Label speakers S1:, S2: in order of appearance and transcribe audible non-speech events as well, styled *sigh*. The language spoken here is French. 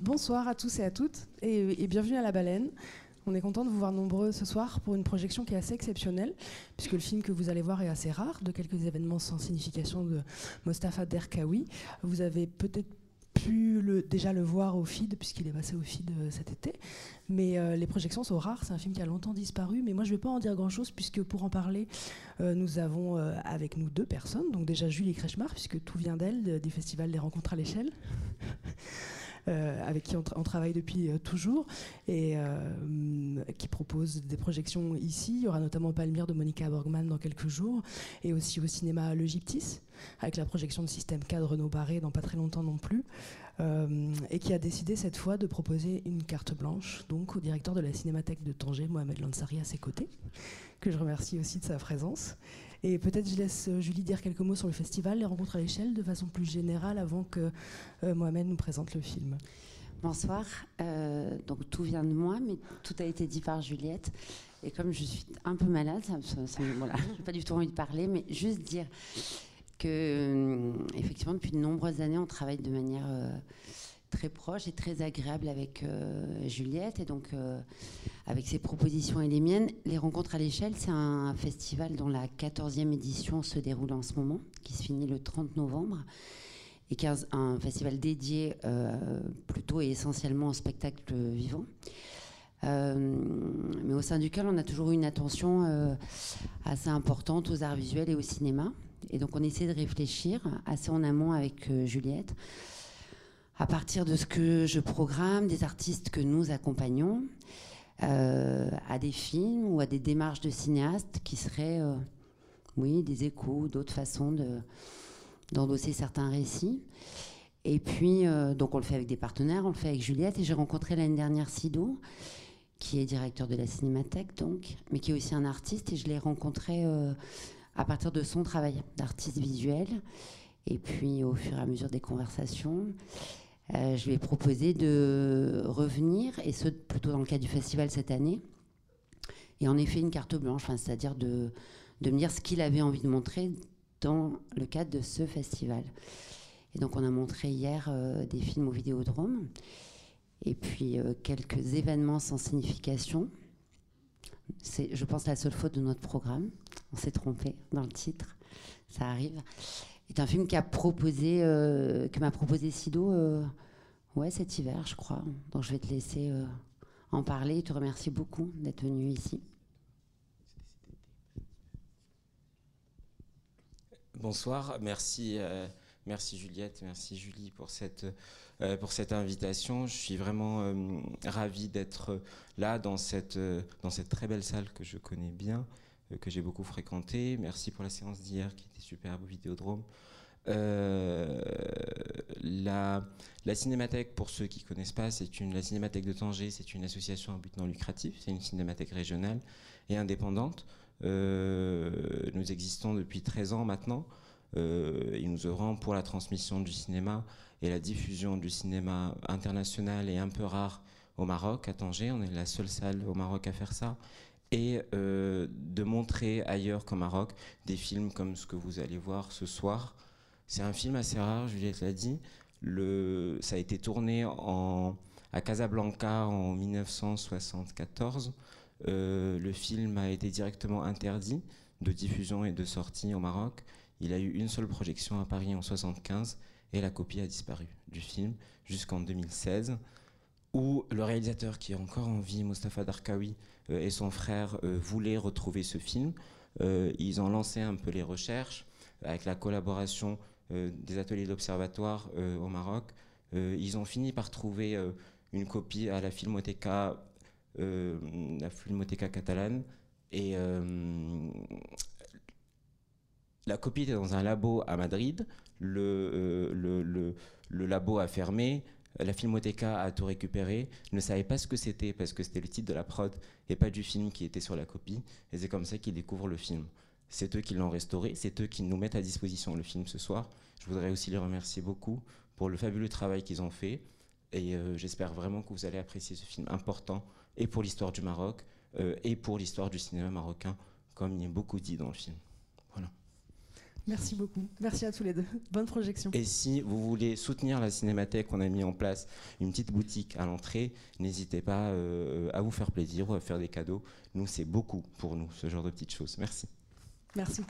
S1: Bonsoir à tous et à toutes et, bienvenue à La Baleine. On est content de vous voir nombreux ce soir pour une projection qui est assez exceptionnelle, puisque le film que vous allez voir est assez rare, de quelques événements sans signification de Mostafa Derkawi. Vous avez peut-être pu déjà le voir au feed, puisqu'il est passé au feed euh, cet été. Mais euh, les projections sont rares. C'est un film qui a longtemps disparu. Mais moi, je ne vais pas en dire grand-chose, puisque pour en parler, euh, nous avons avec nous deux personnes. Donc, déjà Julie Kretschmar, puisque tout vient d'elle, du Festival des Rencontres à l'échelle. *laughs* avec qui on, travaille depuis toujours et qui propose des projections ici. Il y aura notamment Palmyre de Monica Borgman dans quelques jours et aussi au cinéma Le Gyptis avec la projection de système cadre Renaud Barré dans pas très longtemps non plus, euh, et qui a décidé cette fois de proposer une carte blanche donc au directeur de la Cinémathèque de Tanger, Mohamed Lansari, à ses côtés, que je remercie aussi de sa présence. Et peut-être je laisse euh, Julie dire quelques mots sur le festival, les rencontres à l'échelle, de façon plus générale, avant que euh, Mohamed nous présente le film.
S2: Bonsoir. donc tout vient de moi, mais tout a été dit par Juliette. Et comme je suis un peu malade, *laughs* je n'ai pas du tout envie de parler, mais juste dire que, euh, effectivement, depuis de nombreuses années, on travaille de manière euh, très proche et très agréable avec euh, Juliette et donc avec ses propositions et les miennes. Les Rencontres à l'échelle, c'est un festival dont la 14e édition se déroule en ce moment, qui se finit le 30 novembre et qui est un festival dédié plutôt et essentiellement au spectacle vivant. mais au sein duquel on a toujours eu une attention assez importante aux arts visuels et au cinéma. Et donc on essaie de réfléchir assez en amont avec euh, Juliette à partir de ce que je programme, des artistes que nous accompagnons, euh, à des films ou à des démarches de cinéastes qui seraient, euh, oui, des échos, d'autres façons d'endosser certains récits. Et puis, donc on le fait avec des partenaires, on le fait avec Juliette. Et j'ai rencontré l'année dernière Sido, qui est directeur de la Cinémathèque, donc, mais qui est aussi un artiste. Et je l'ai rencontré à partir de son travail d'artiste visuel. Et puis, au fur et à mesure des conversations, euh, je lui ai proposé de revenir, et ce, plutôt dans le cadre du festival cette année. Et en effet, une carte blanche, c'est-à-dire de, de me dire ce qu'il avait envie de montrer dans le cadre de ce festival. Et donc, on a montré hier euh, des films au Vidéodrome, et puis euh, quelques événements sans signification. C'est, je pense, la seule faute de notre programme on s'est trompé dans le titre, ça arrive. C'est un film qui a proposé, euh, que m'a proposé Sido, euh, ouais, cet hiver, je crois. Donc je vais te laisser euh, en parler. Je te remercie beaucoup d'être venu ici.
S3: Bonsoir, merci, merci Juliette, merci Julie pour cette, pour cette invitation. Je suis vraiment ravi d'être là dans cette, dans cette très belle salle que je connais bien. Euh, que j'ai beaucoup fréquenté. Merci pour la séance d'hier qui était superbe au Vidéodrome. Euh, la, Cinémathèque, pour ceux qui ne connaissent pas, c'est une, la Cinémathèque de Tanger, c'est une association à but non lucratif, c'est une cinémathèque régionale et indépendante. Euh, nous existons depuis 13 ans maintenant et nous œuvrons pour la transmission du cinéma et la diffusion du cinéma international et un peu rare au Maroc, à Tanger. On est la seule salle au Maroc à faire ça et euh, de montrer ailleurs qu'au Maroc des films comme ce que vous allez voir ce soir. C'est un film assez rare, Juliette l'a dit. Ça a été tourné à Casablanca en 1974. Euh, le film a été directement interdit de diffusion et de sortie au Maroc. Il a eu une seule projection à Paris en 1975 et la copie a disparu du film jusqu'en 2016 où le réalisateur qui est encore en vie, Mustafa Darkawi, euh, et son frère euh, voulaient retrouver ce film. Euh, ils ont lancé un peu les recherches avec la collaboration des ateliers d'observatoire au Maroc. ils ont fini par trouver une copie à la Filmoteca, la Filmoteca catalane. Et la copie était dans un labo à Madrid. Le, labo a fermé la Filmoteca a tout récupéré, ne savait pas ce que c'était parce que c'était le titre de la prod et pas du film qui était sur la copie. Et c'est comme ça qu'ils découvrent le film. C'est eux qui l'ont restauré, c'est eux qui nous mettent à disposition le film ce soir. Je voudrais aussi les remercier beaucoup pour le fabuleux travail qu'ils ont fait. Et euh, j'espère vraiment que vous allez apprécier ce film important et pour l'histoire du Maroc euh, et pour l'histoire du cinéma marocain, comme il a beaucoup dit dans le film.
S1: Merci beaucoup. Merci à tous les deux. Bonne projection.
S3: Et si vous voulez soutenir la Cinémathèque, on a mis en place une petite boutique à l'entrée. N'hésitez pas euh, à vous faire plaisir ou à faire des cadeaux. Nous, c'est beaucoup pour nous, ce genre de petites choses. Merci.
S1: Merci.